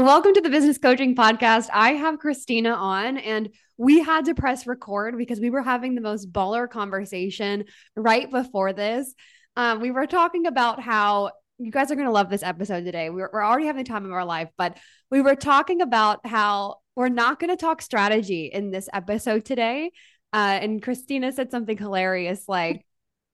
Welcome to the Business Coaching Podcast. I have Kristina on, and we had to press record because we were having the most baller conversation right before this. Um, we were talking about how you guys are going to love this episode today. We're, we're already having the time of our life, but we were talking about how we're not going to talk strategy in this episode today. Uh, and Kristina said something hilarious like,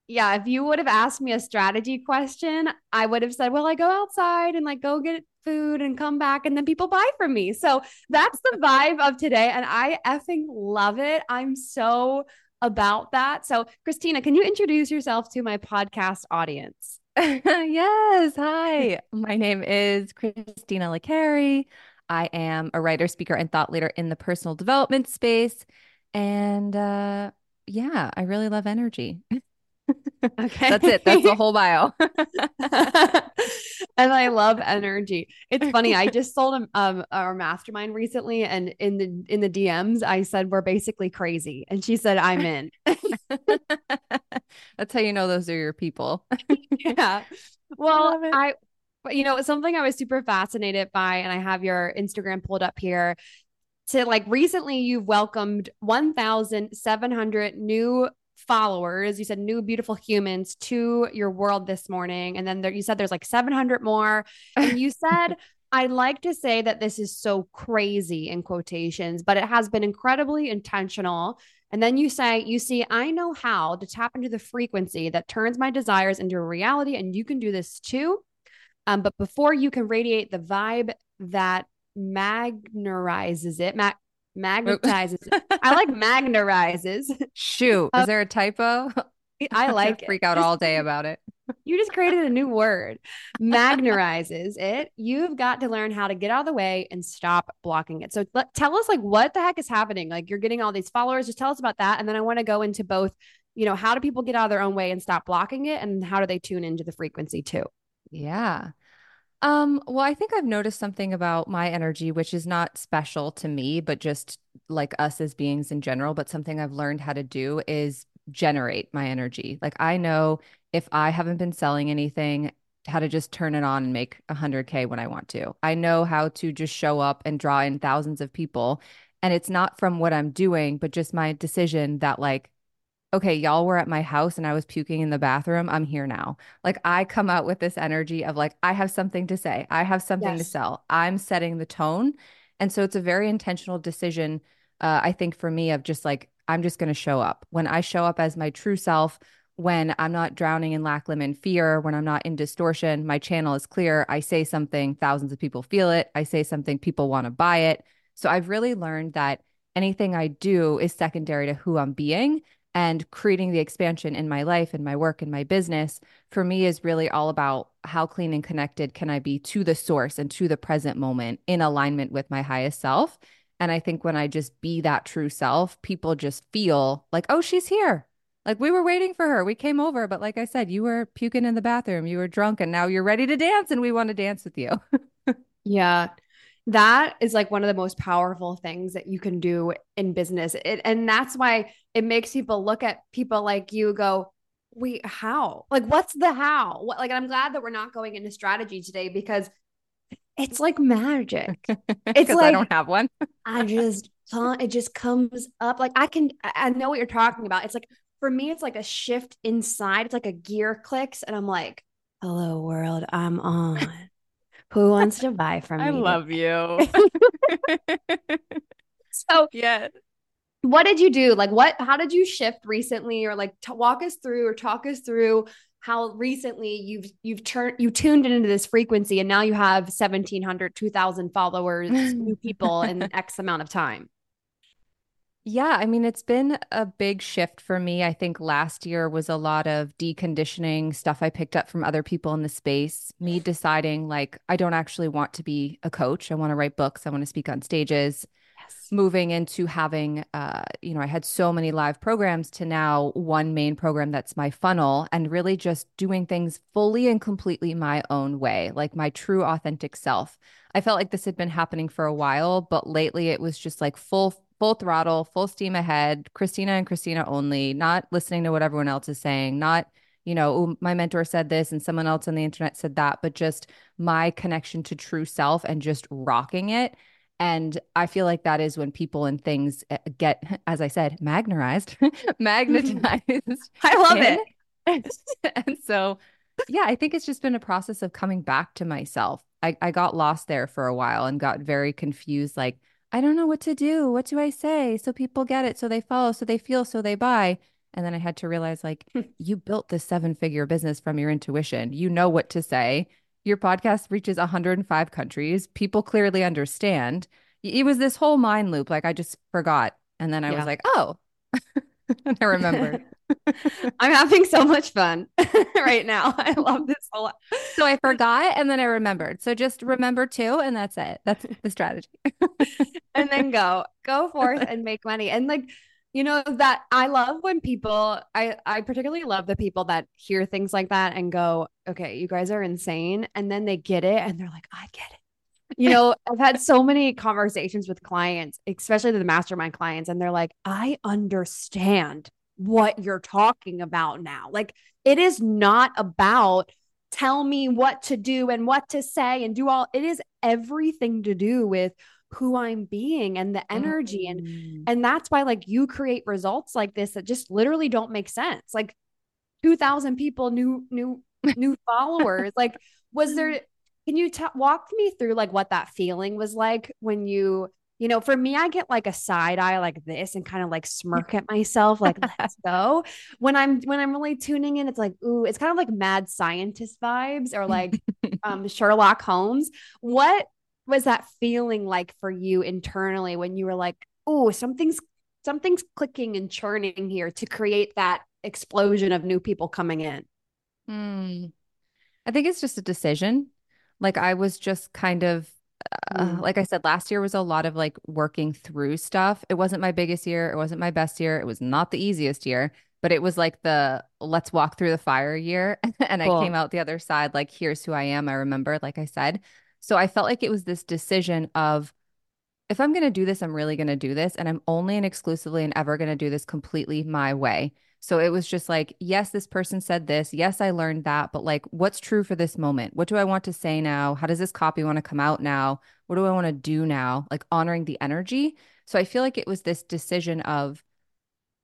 yeah, if you would have asked me a strategy question, I would have said, well, I go outside and like go get food and come back and then people buy from me. So that's the vibe of today. And I effing love it. I'm so about that. So, Kristina, can you introduce yourself to my podcast audience? yes. Hi. My name is Kristina Licare. I am a writer, speaker, and thought leader in the personal development space. And uh, yeah, I really love energy. Okay. That's it. That's the whole bio. and I love energy. It's funny. I just sold um, our mastermind recently, and in the in the DMs, I said we're basically crazy, and she said I'm in. That's how you know those are your people. yeah. Well, I, I, you know, something I was super fascinated by, and I have your Instagram pulled up here. To like recently, you've welcomed 1,700 new followers. You said new beautiful humans to your world this morning. And then there, you said there's like 700 more. And you said, I like to say that this is so crazy in quotations, but it has been incredibly intentional. And then you say, You see, I know how to tap into the frequency that turns my desires into a reality. And you can do this too. Um, but before you can radiate the vibe that magnerizes it, ma- magnetizes. I like magnerizes. Shoot, is uh, there a typo? I like freak out all day about it. You just created a new word. Magnerizes it. You've got to learn how to get out of the way and stop blocking it. So let, tell us like what the heck is happening? Like you're getting all these followers. Just tell us about that. And then I want to go into both, you know, how do people get out of their own way and stop blocking it? And how do they tune into the frequency too? Yeah. Um, well, I think I've noticed something about my energy, which is not special to me, but just like us as beings in general. But something I've learned how to do is generate my energy. Like I know if I haven't been selling anything, how to just turn it on and make 100K when I want to. I know how to just show up and draw in thousands of people. And it's not from what I'm doing, but just my decision that, like, okay, y'all were at my house and I was puking in the bathroom. I'm here now. Like I come out with this energy of like, I have something to say. I have something yes. to sell. I'm setting the tone. And so it's a very intentional decision, uh, I think, for me, of just like, I'm just going to show up. When I show up as my true self, when I'm not drowning in lack, limit, fear, when I'm not in distortion, my channel is clear. I say something, thousands of people feel it. I say something, people want to buy it. So I've really learned that anything I do is secondary to who I'm being and creating the expansion in my life and my work and my business for me is really all about how clean and connected can I be to the source and to the present moment in alignment with my highest self. And I think when I just be that true self, people just feel like, oh, she's here. Like we were waiting for her. We came over, but like I said, you were puking in the bathroom, you were drunk, and now you're ready to dance, and we want to dance with you. yeah that is like one of the most powerful things that you can do in business. It, and that's why it makes people look at people like you go, wait, how? Like, what's the how? What, like, I'm glad that we're not going into strategy today because it's like magic. It's like I don't have one. I just it just comes up. Like I can I know what you're talking about. It's like for me, it's like a shift inside. It's like a gear clicks, and I'm like, hello world, I'm on. Who wants to buy from I me? I love you. so, yeah. What did you do? Like, what, how did you shift recently, or like to walk us through or talk us through how recently you've you've turned you tuned into this frequency and now you have 1700 2000 followers new people in x amount of time yeah, I mean, it's been a big shift for me. I think last year was a lot of deconditioning stuff I picked up from other people in the space, me deciding like, I don't actually want to be a coach. I want to write books, I want to speak on stages. Yes. Moving into having, uh, you know, I had so many live programs to now one main program that's my funnel and really just doing things fully and completely my own way, like my true authentic self. I felt like this had been happening for a while, but lately it was just like full full throttle, full steam ahead, Kristina and Kristina only, not listening to what everyone else is saying, not, you know, my mentor said this and someone else on the internet said that, but just my connection to true self and just rocking it. And I feel like that is when people and things eh, get, as I said, magnetized, magnetized. I love in. it. and so, yeah, I think it's just been a process of coming back to myself. I, I got lost there for a while and got very confused. Like, I don't know what to do. What do I say? So people get it. So they follow. So they feel. So they buy. And then I had to realize like, hmm. you built this seven figure business from your intuition. You know what to say. Your podcast reaches 105 countries. People clearly understand. It was this whole mind loop. Like, I just forgot. And then I yeah. was like, oh, I remember. I'm having so much fun right now. I love this a lot. So I forgot and then I remembered. So just remember too, and that's it. That's the strategy. and then go, go forth and make money. And like, you know, that I love when people, I, I particularly love the people that hear things like that and go, okay, you guys are insane. And then they get it and they're like, I get it you know, I've had so many conversations with clients, especially the mastermind clients, and they're like, I understand what you're talking about now. Like, it is not about tell me what to do and what to say and do all, it is everything to do with who I'm being and the energy. Mm. And and that's why like you create results like this that just literally don't make sense. Like 2000 people new new new followers. Like was there can you t- walk me through like what that feeling was like when you, you know, for me, I get like a side eye like this and kind of like smirk at myself, like let's go. When I'm when I'm really tuning in, it's like ooh, it's kind of like mad scientist vibes or like um, Sherlock Holmes. What was that feeling like for you internally when you were like, oh, something's something's clicking and churning here to create that explosion of new people coming in? Hmm. I think it's just a decision like I was just kind of uh, mm. like I said, last year was a lot of like working through stuff. It wasn't my biggest year. It wasn't my best year. It was not the easiest year, but it was like the let's walk through the fire year. and cool. I came out the other side like, here's who I am. I remember, like I said. So I felt like it was this decision of if I'm going to do this, I'm really going to do this. And I'm only and exclusively and ever going to do this completely my way. So it was just like, yes, this person said this. Yes, I learned that. But like, what's true for this moment? What do I want to say now? How does this copy want to come out now? What do I want to do now? Like, honoring the energy. So I feel like it was this decision of,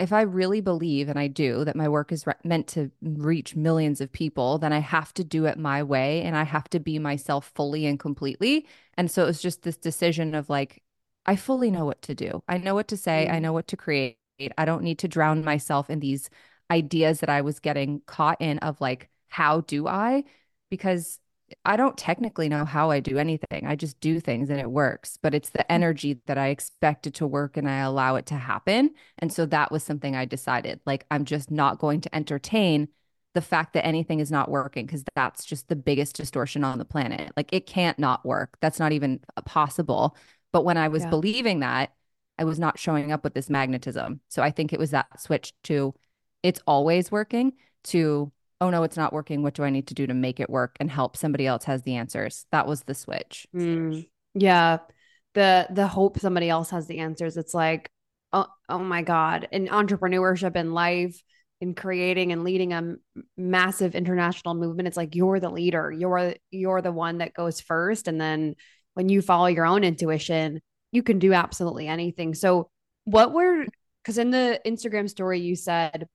if I really believe, and I do, that my work is re- meant to reach millions of people, then I have to do it my way and I have to be myself fully and completely. And so it was just this decision of like, I fully know what to do. I know what to say. I mm. know what to create. I don't need to drown myself in these ideas that I was getting caught in of like, how do I? Because I don't technically know how I do anything. I just do things and it works, but it's the mm. energy that I expect it to work and I allow it to happen. And so that was something I decided like, I'm just not going to entertain the fact that anything is not working because that's just the biggest distortion on the planet. Like, it can't not work. That's not even possible. But when I was yeah. believing that, I was not showing up with this magnetism. So I think it was that switch to it's always working to oh no, it's not working. What do I need to do to make it work and help somebody else has the answers? That was the switch. Mm, yeah. The the hope somebody else has the answers. It's like, oh, oh my God. In entrepreneurship and life, in creating and leading a massive international movement, it's like you're the leader. You're you're the one that goes first. And then when you follow your own intuition, you can do absolutely anything. So, what were because in the Instagram story you said,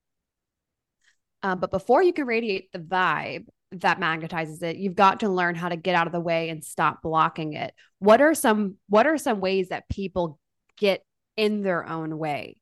uh, but before you can radiate the vibe that magnetizes it, you've got to learn how to get out of the way and stop blocking it. What are some What are some ways that people get in their own way?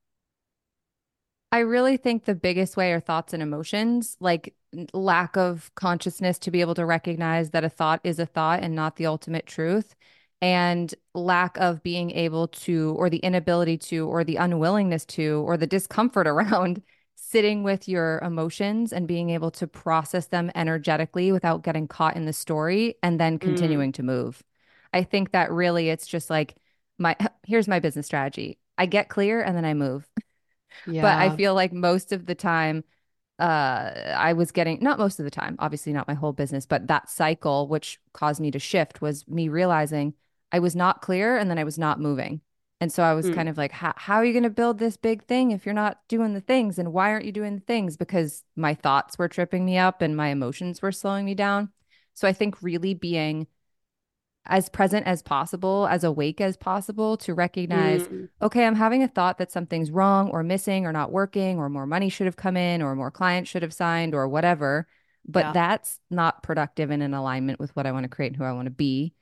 I really think the biggest way are thoughts and emotions, like lack of consciousness to be able to recognize that a thought is a thought and not the ultimate truth and lack of being able to, or the inability to, or the unwillingness to, or the discomfort around sitting with your emotions and being able to process them energetically without getting caught in the story and then mm. continuing mm. to move. I think that really it's just like my here's my business strategy. I get clear and then I move. Yeah. But I feel like most of the time uh I was getting not most of the time, obviously not my whole business, but that cycle which caused me to shift was me realizing I was not clear and then I was not moving. And so I was mm. kind of like, how, how are you going to build this big thing if you're not doing the things? And why aren't you doing the things? Because my thoughts were tripping me up and my emotions were slowing me down. So I think really being as present as possible, as awake as possible to recognize, mm. okay, I'm having a thought that something's wrong or missing or not working or more money should have come in or more clients should have signed or whatever. But yeah. that's not productive and in alignment with what I want to create and who I want to be.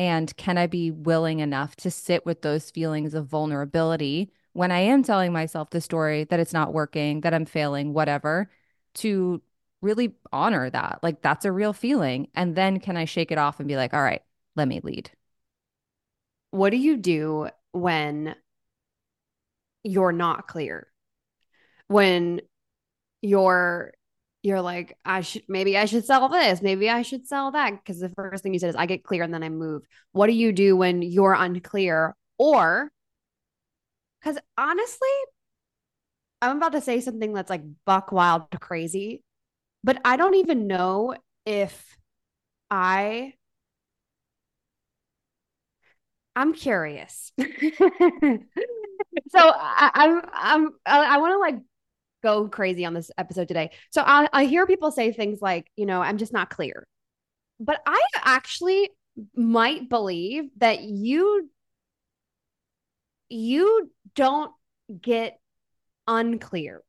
And can I be willing enough to sit with those feelings of vulnerability when I am telling myself the story that it's not working, that I'm failing, whatever, to really honor that? Like that's a real feeling. And then can I shake it off and be like, all right, let me lead? What do you do when you're not clear? When you're you're like, I should maybe I should sell this, maybe I should sell that. Because the first thing you said is I get clear and then I move. What do you do when you're unclear? Or because honestly, I'm about to say something that's like buck wild crazy, but I don't even know if I I'm curious. so I, I'm I'm I, I want to like go crazy on this episode today. So I, I hear people say things like, you know, I'm just not clear. But I actually might believe that you you don't get unclear.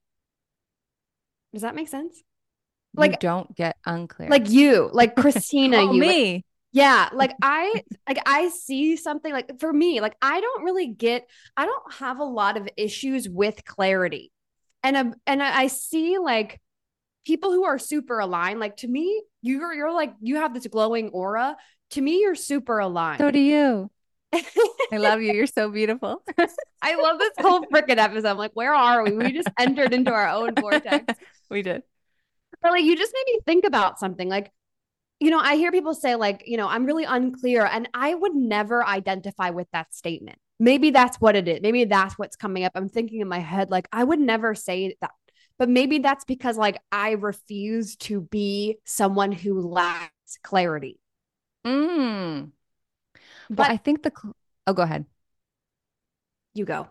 Does that make sense? Like you don't get unclear. Like you, like oh, Kristina, oh, you me. Like, yeah, like I like I see something like for me, like I don't really get I don't have a lot of issues with clarity and um, and I see like people who are super aligned. Like to me, you're you're like you have this glowing aura. To me, you're super aligned. So do you. I love you. You're so beautiful. I love this whole freaking episode. I'm like, where are we? We just entered into our own vortex. we did. But like, you just made me think about something. Like, you know, I hear people say, like, you know, I'm really unclear. And I would never identify with that statement maybe that's what it is. Maybe that's what's coming up. I'm thinking in my head, like, I would never say that. But maybe that's because, like, I refuse to be someone who lacks clarity. Mm. But I think the, oh, go ahead. You go.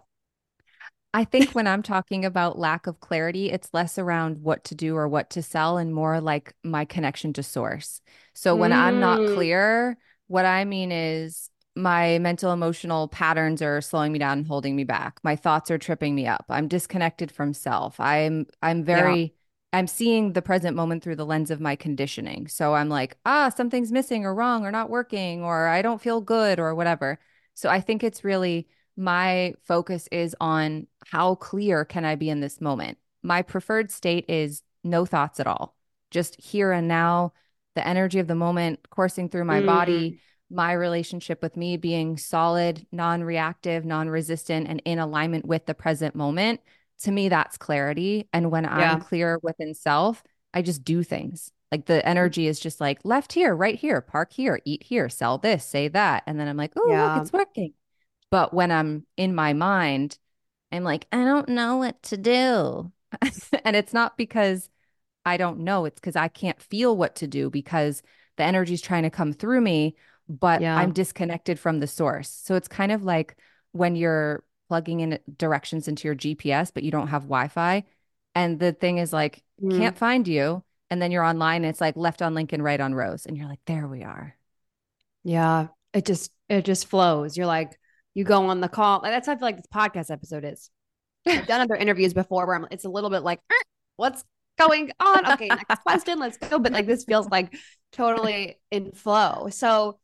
I think when I'm talking about lack of clarity, it's less around what to do or what to sell and more like my connection to source. So when mm. I'm not mm. clear, what I mean is my mental emotional patterns are slowing me down and holding me back. My thoughts are tripping me up. I'm disconnected from self. I'm i'm very yeah. i'm seeing the present moment through the lens of my conditioning. So i'm like ah something's missing or wrong or not working or i don't feel good or whatever. So i think it's really my focus is on how clear can i be in this moment? My preferred state is no thoughts at all. Just here and now the energy of the moment coursing through my mm. body my relationship with me being solid, non reactive, non resistant, and in alignment with the present moment, to me, that's clarity. And when yeah. I'm clear within self, I just do things. Like the mm-hmm. energy is just like left here, right here, park here, eat here, sell this, say that. And then I'm like, oh, yeah. look, it's working. But when I'm in my mind, I'm like, I don't know what to do. and it's not because I don't know, it's because I can't feel what to do because the energy is trying to come through me but yeah. I'm disconnected from the source. So it's kind of like when you're plugging in directions into your GPS, but you don't have Wi Fi. And the thing is like, mm. can't find you. And then you're online and it's like left on Lincoln, right on Rose. And you're like, there we are. Yeah. It just, it just flows. You're like, you go on the call. That's how I feel like this podcast episode is. I've done other interviews before where I'm, it's a little bit like, eh, what's going on? Okay, next question, let's go. But like this feels like totally in flow. So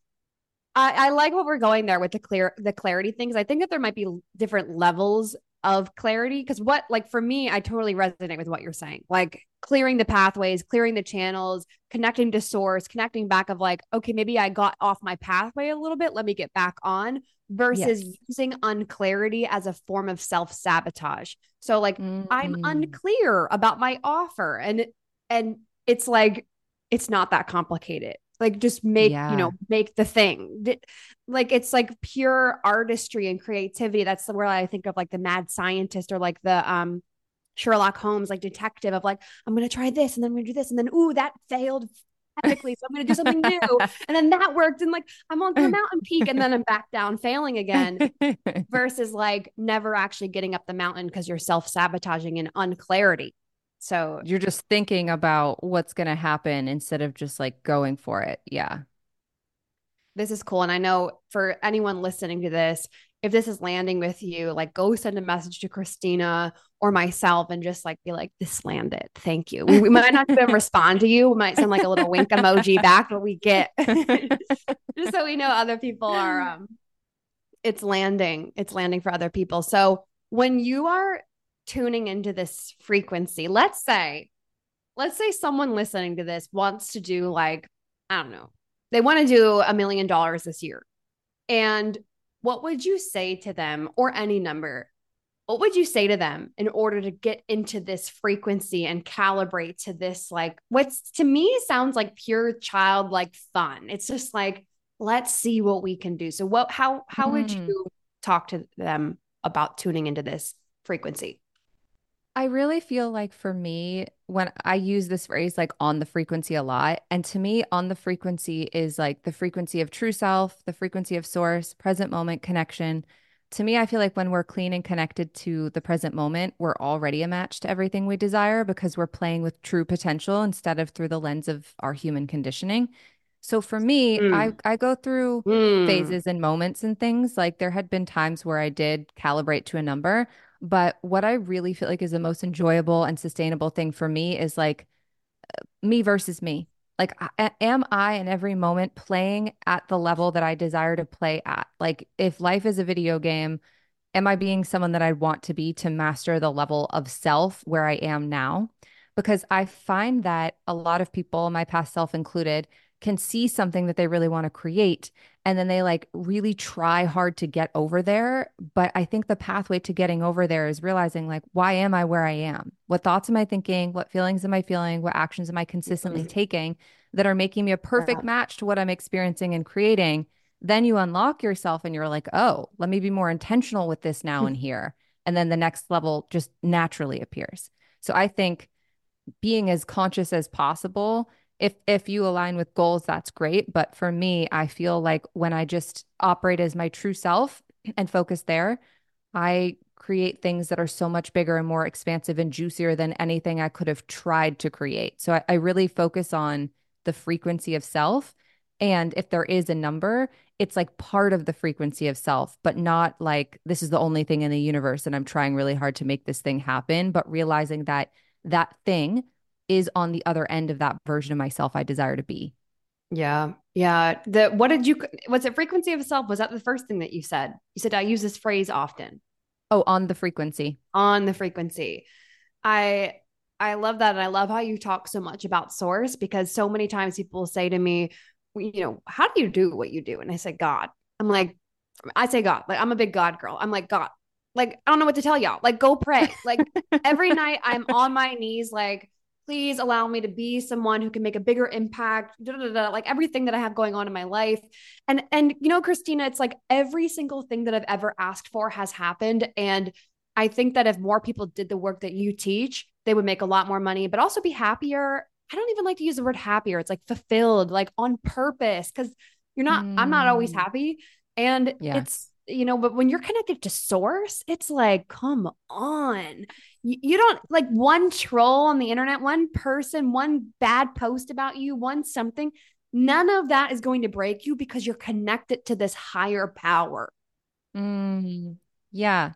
I, I like what we're going there with the clear the clarity things. I think that there might be different levels of clarity because what like for me i totally resonate with what you're saying like clearing the pathways clearing the channels connecting to source connecting back of like okay maybe i got off my pathway a little bit let me get back on versus yes. using unclarity as a form of self-sabotage so like mm-hmm. i'm mm. unclear about my offer and and it's like it's not that complicated like just make yeah. you know make the thing like it's like pure artistry and creativity that's where i think of like the mad scientist or like the um sherlock holmes like detective of like i'm gonna try this and then i'm gonna do this and then ooh that failed epically. So I'm going to do something new. And then that worked. And like, I'm on the mountain peak and then I'm back down, failing again versus like never actually getting up the mountain because you're self sabotaging and unclarity. So you're just thinking about what's going to happen instead of just like going for it. Yeah. This is cool. And I know for anyone listening to this, if this is landing with you, like go send a message to Kristina or myself and just like be like, this landed. Thank you. We, we might not even respond to you. We might send like a little wink emoji back, but we get just so we know other people are um it's landing. It's landing for other people. So when you are tuning into this frequency, let's say, let's say someone listening to this wants to do like, I don't know, they want to do a million dollars this year. And what would you say to them or any number? What would you say to them in order to get into this frequency and calibrate to this? Like, what's to me sounds like pure childlike fun. It's just like, let's see what we can do. So, what, how, how mm. would hmm. you talk to them about tuning into this frequency? I really feel like for me, when I use this phrase like on the frequency a lot, and to me, on the frequency is like the frequency of true self, the frequency of source, present moment connection. To me, I feel like when we're clean and connected to the present moment, we're already a match to everything we desire because we're playing with true potential instead of through the lens of our human conditioning. So for me, mm. I I go through mm. phases and moments and things. Like there had been times where I did calibrate to a number, but what I really feel like is the most enjoyable and sustainable thing for me is like me versus me. Like, am I in every moment playing at the level that I desire to play at? Like, if life is a video game, am I being someone that I want to be to master the level of self where I am now? Because I find that a lot of people, my past self included, can see something that they really want to create and then they like really try hard to get over there but i think the pathway to getting over there is realizing like why am i where i am? What thoughts am i thinking? What feelings am i feeling? What actions am i consistently mm-hmm. taking that are making me a perfect yeah. match to what i'm experiencing and creating? Then you unlock yourself and you're like oh let me be more intentional with this now and here. And then the next level just naturally appears. So i think being as conscious as possible if if you align with goals that's great. But for me i feel like when i just operate as my true self and focus there i create things that are so much bigger and more expansive and juicier than anything i could have tried to create. So i, I really focus on the frequency of self. And if there is a number it's like part of the frequency of self but not like this is the only thing in the universe and i'm trying really hard to make this thing happen but realizing that that thing is on the other end of that version of myself I desire to be. Yeah. Yeah. The what did you was it frequency of self? Was that the first thing that you said? You said I use this phrase often. Oh, on the frequency. On the frequency. I I love that and I love how you talk so much about source because so many times people say to me, you know, how do you do what you do? And I say God. I'm like I say God. Like I'm a big God girl. I'm like God. Like I don't know what to tell y'all. Like go pray. Like every night I'm on my knees like please allow me to be someone who can make a bigger impact da, da, da, like everything that i have going on in my life and and you know kristina it's like every single thing that i've ever asked for has happened and i think that if more people did the work that you teach they would make a lot more money but also be happier i don't even like to use the word happier it's like fulfilled like on purpose because you're not mm. i'm not always mm. happy and yes. it's you know, but when you're connected to source, it's like, come on. You, you, don't like one troll on the internet, one person, one bad post about you, one something. None of that is going to break you because you're connected to this higher power. Mm, yeah.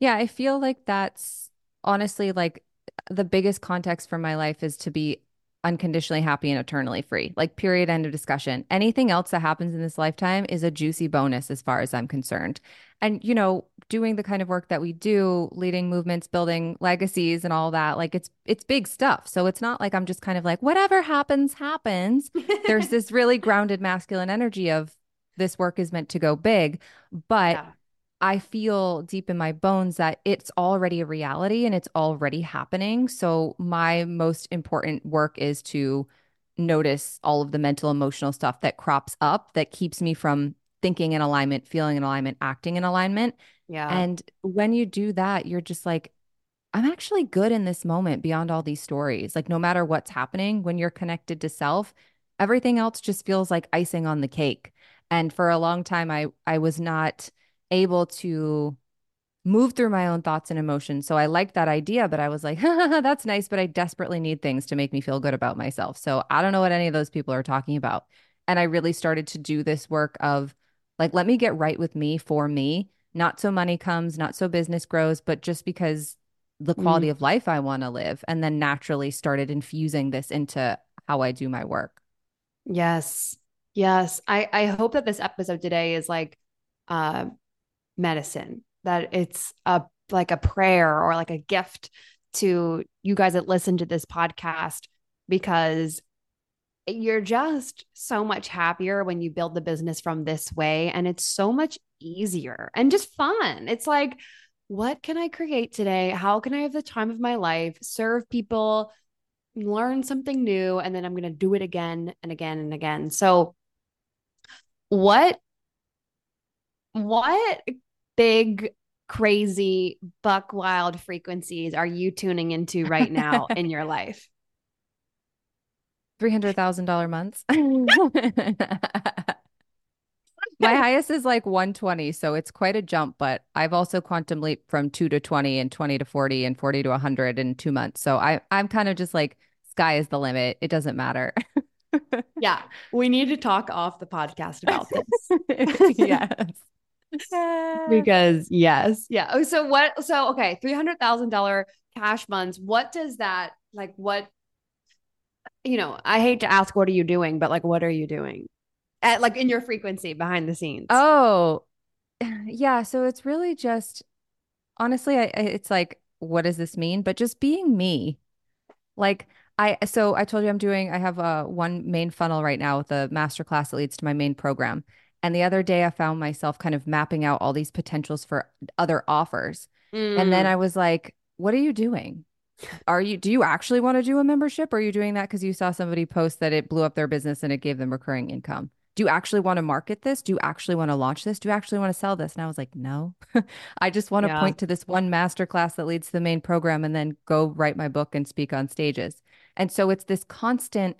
Yeah. I feel like that's honestly like the biggest context for my life is to be unconditionally happy and eternally free. Like, period, end of discussion. Anything else that happens in this lifetime is a juicy bonus as far as I'm concerned. And, you know, doing the kind of work that we do, leading movements, building legacies and all that, like it's it's big stuff. So it's not like I'm just kind of like, whatever happens, happens. There's this really grounded masculine energy of this work is meant to go big. But yeah I feel deep in my bones that it's already a reality and it's already happening. So, my most important work is to notice all of the mental, emotional stuff that crops up that keeps me from thinking in alignment, feeling in alignment, acting in alignment. Yeah. And when you do that, you're just like, I'm actually good in this moment beyond all these stories. Like, no matter what's happening, when you're connected to self, Everything else just feels like icing on the cake. And for a long time I I was not able to move through my own thoughts and emotions. So I liked that idea, but I was like, that's nice, but I desperately need things to make me feel good about myself. So I don't know what any of those people are talking about. And I really started to do this work of like, let me get right with me for me. Not so money comes, not so business grows, but just because the quality mm. of life I want to live. And then naturally started infusing this into how I do my work. Yes. Yes. I, I hope that this episode today is like uh medicine that it's a like a prayer or like a gift to you guys that listen to this podcast because you're just so much happier when you build the business from this way and it's so much easier and just fun. It's like what can I create today? How can I have the time of my life, serve people, learn something new and then I'm going to do it again and again and again. So what what big crazy buck wild frequencies are you tuning into right now in your life? $300,000 months. My highest is like 120, so it's quite a jump, but I've also quantum leaped from 2 to 20 and 20 to 40 and 40 to 100 in 2 months. So I I'm kind of just like sky is the limit. It doesn't matter. yeah, we need to talk off the podcast about this. yes because yes, yeah. Oh, so what? So okay, three hundred thousand dollar cash funds. What does that like? What you know? I hate to ask, what are you doing? But like, what are you doing? At like in your frequency behind the scenes. Oh, yeah. So it's really just honestly, I, it's like, what does this mean? But just being me, like. I so I told you I'm doing I have a one main funnel right now with a masterclass that leads to my main program. And the other day, I found myself kind of mapping out all these potentials for other offers. Mm. And then mm. I was like, what are you doing? Are you, do you actually want to do a membership? Or are you doing that because you saw somebody post that it blew up their business and it gave them recurring income? Do you actually want to market this? Do you actually want to launch this? Do you actually want to sell this? And I was like, no, I just want to yeah. point to this one masterclass that leads to the main program and then go write my book and speak on stages. And so it's this constant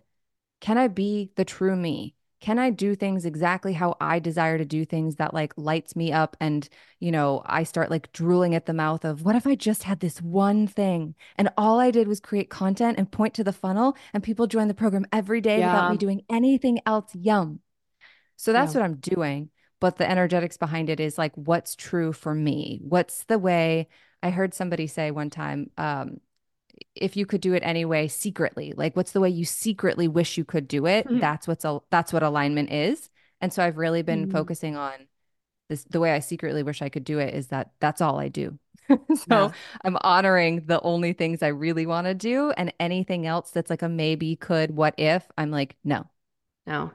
can I be the true me? Can I do things exactly how I desire to do things that like lights me up? And, you know, I start like drooling at the mouth of what if I just had this one thing and all I did was create content and point to the funnel and people join the program every day yeah. without me doing anything else? Yum. So that's yeah. what I'm doing. But the energetics behind it is like, what's true for me? What's the way? I heard somebody say one time, um, if you could do it anyway secretly like what's the way you secretly wish you could do it mm-hmm. that's what's a that's what alignment is and so i've really been mm-hmm. focusing on this the way i secretly wish i could do it is that that's all i do so yeah. i'm honoring the only things i really want to do and anything else that's like a maybe could what if i'm like no no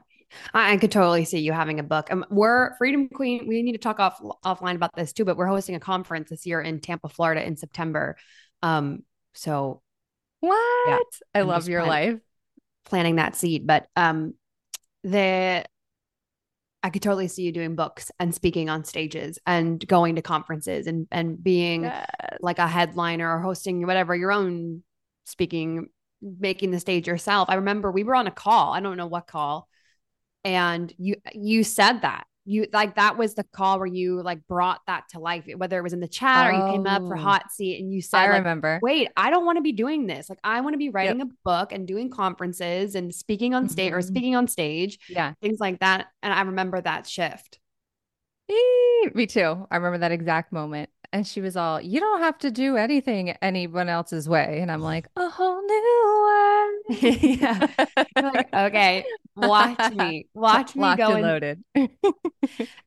I, I could totally see you having a book. Um, we're Freedom Queen. We need to talk off offline about this too, but we're hosting a conference this year in Tampa, Florida, in September. Um, so what? Yeah, I I'm love your plan- life. Planting that seed. But um the I could totally see you doing books and speaking on stages and going to conferences and and being yes. like a headliner or hosting whatever your own speaking making the stage yourself. I remember we were on a call. I don't know what call. And you you said that you like that was the call where you like brought that to life, whether it was in the chat oh, or you came up for oh. hot seat and you said, I like, remember, wait, I don't want to be doing this. Like, I want to be writing yep. a book and doing conferences and speaking on stage mm-hmm. or speaking on stage. Yeah. Things like that. And I remember that shift. Me too. I remember that exact moment. And she was all, You don't have to do anything anyone else's way. And I'm like, A whole new world. yeah. Like, okay, watch me. Watch me Locked go and loaded. and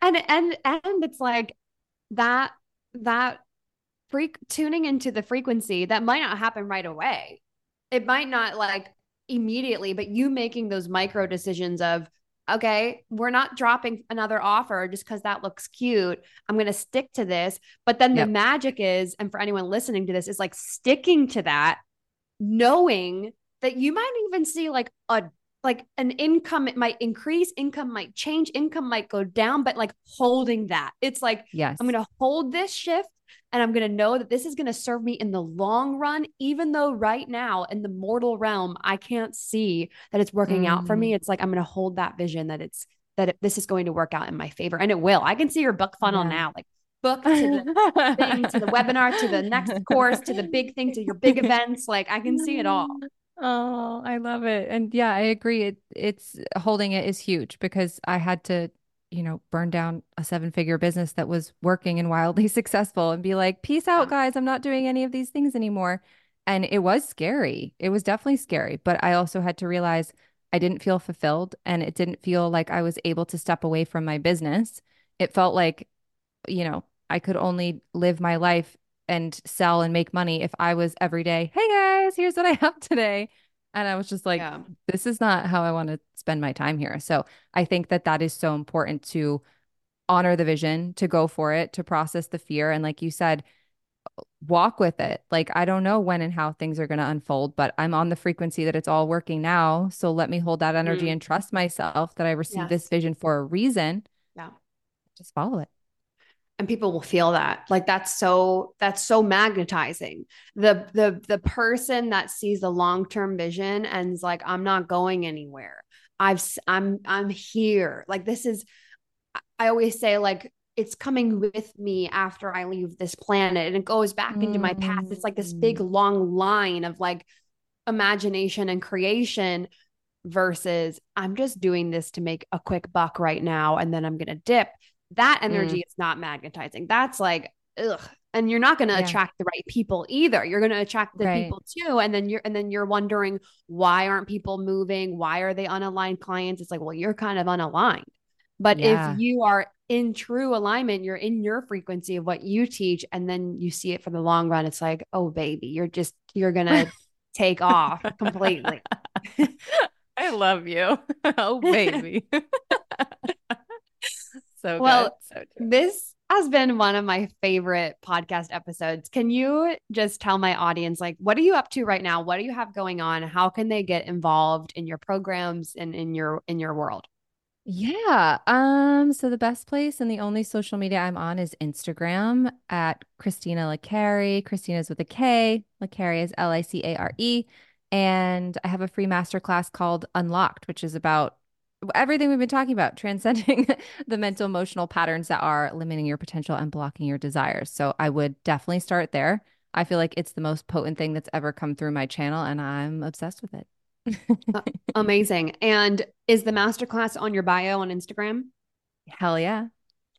and and it's like that that freak tuning into the frequency that might not happen right away. It might not like immediately, but you making those micro decisions of okay, we're not dropping another offer just because that looks cute. I'm going to stick to this. But then yep. the magic is, and for anyone listening to this, is like sticking to that, knowing that you might even see like a like an income it might increase income might change income might go down but like holding that it's like yes i'm going to hold this shift And I'm going to know that this is going to serve me in the long run, even though right now in the mortal realm, I can't see that it's working mm. out for me. Mm. It's like I'm going to hold that vision that it's that it, this is going to work out in my favor. And it will. I can see your book funnel yeah. now. Like book to the thing to the webinar to the next course to the big thing to your big events like i can see it all oh i love it and yeah i agree it it's holding it is huge because i had to you know burn down a seven figure business that was working and wildly successful and be like peace out guys. I'm not doing any of these things anymore. And it was scary. It was definitely scary. But i also had to realize i didn't feel fulfilled and it didn't feel like i was able to step away from my business. It felt like you know I could only live my life and sell and make money if I was every day, hey guys, here's what I have today. And I was just like, yeah. this is not how I want to spend my time here. So I think that that is so important to honor the vision, to go for it, to process the fear. And like you said, walk with it. Like, I don't know when and how things are going to unfold, but I'm on the frequency that it's all working now. So let me hold that energy mm. and trust myself that I received yes. this vision for a reason. Yeah. Just follow it and people will feel that. Like that's so that's so magnetizing. The the the person that sees the long-term vision and is like i'm not going anywhere. I've i'm i'm here. Like this is i always say like it's coming with me after i leave this planet and it goes back mm. into my past. It's like this big mm. long line of like imagination and creation versus i'm just doing this to make a quick buck right now and then i'm going to dip that energy mm. is not magnetizing. That's like, ugh. And you're not going to yeah. attract the right people either. You're going to attract the right. people too. And then you're, and then you're wondering why aren't people moving? Why are they unaligned clients? It's like, well, you're kind of unaligned. But yeah. if you are in true alignment, you're in your frequency of what you teach, and then you see it for the long run, it's like, oh, baby, you're just, you're going to take off completely. I love you. oh, baby. So well, so this has been one of my favorite podcast episodes. Can you just tell my audience, like, what are you up to right now? What do you have going on? How can they get involved in your programs and in your in your world? Yeah. Um, so the best place and the only social media I'm on is Instagram at Kristina LiCare. Kristina's with a K. LiCare is L-I-C-A-R-E. And I have a free masterclass called Unlocked, which is about everything we've been talking about, transcending the mental emotional patterns that are limiting your potential and blocking your desires. So I would definitely start there. I feel like it's the most potent thing that's ever come through my channel and I'm obsessed with it. amazing. And is the masterclass on your bio on Instagram? Hell yeah.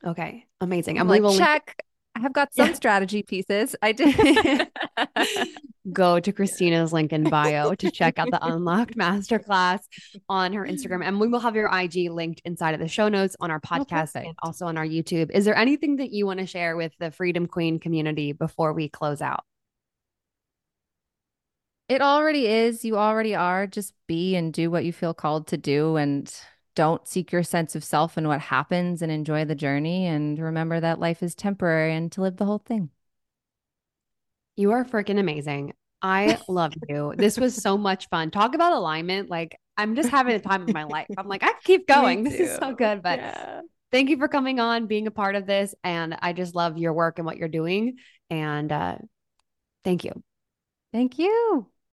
Okay. Amazing. I'm like, check. I have got some yeah. strategy pieces. I did. Go to Kristina's link in bio to check out the Unlocked Masterclass on her Instagram. And we will have your IG linked inside of the show notes on our oh, podcast oh, and also on our YouTube. Is there anything that you want to share with the Freedom Queen community before we close out? It already is. You already are. Just be and do what you feel called to do. And don't seek your sense of self and what happens and enjoy the journey and remember that life is temporary and to live the whole thing. You are freaking amazing. I love you. This was so much fun. Talk about alignment. Like I'm just having the time of my life. I'm like, I keep going. This is so good. But yeah. thank you for coming on, being a part of this. And I just love your work and what you're doing. And uh, thank you. Thank you.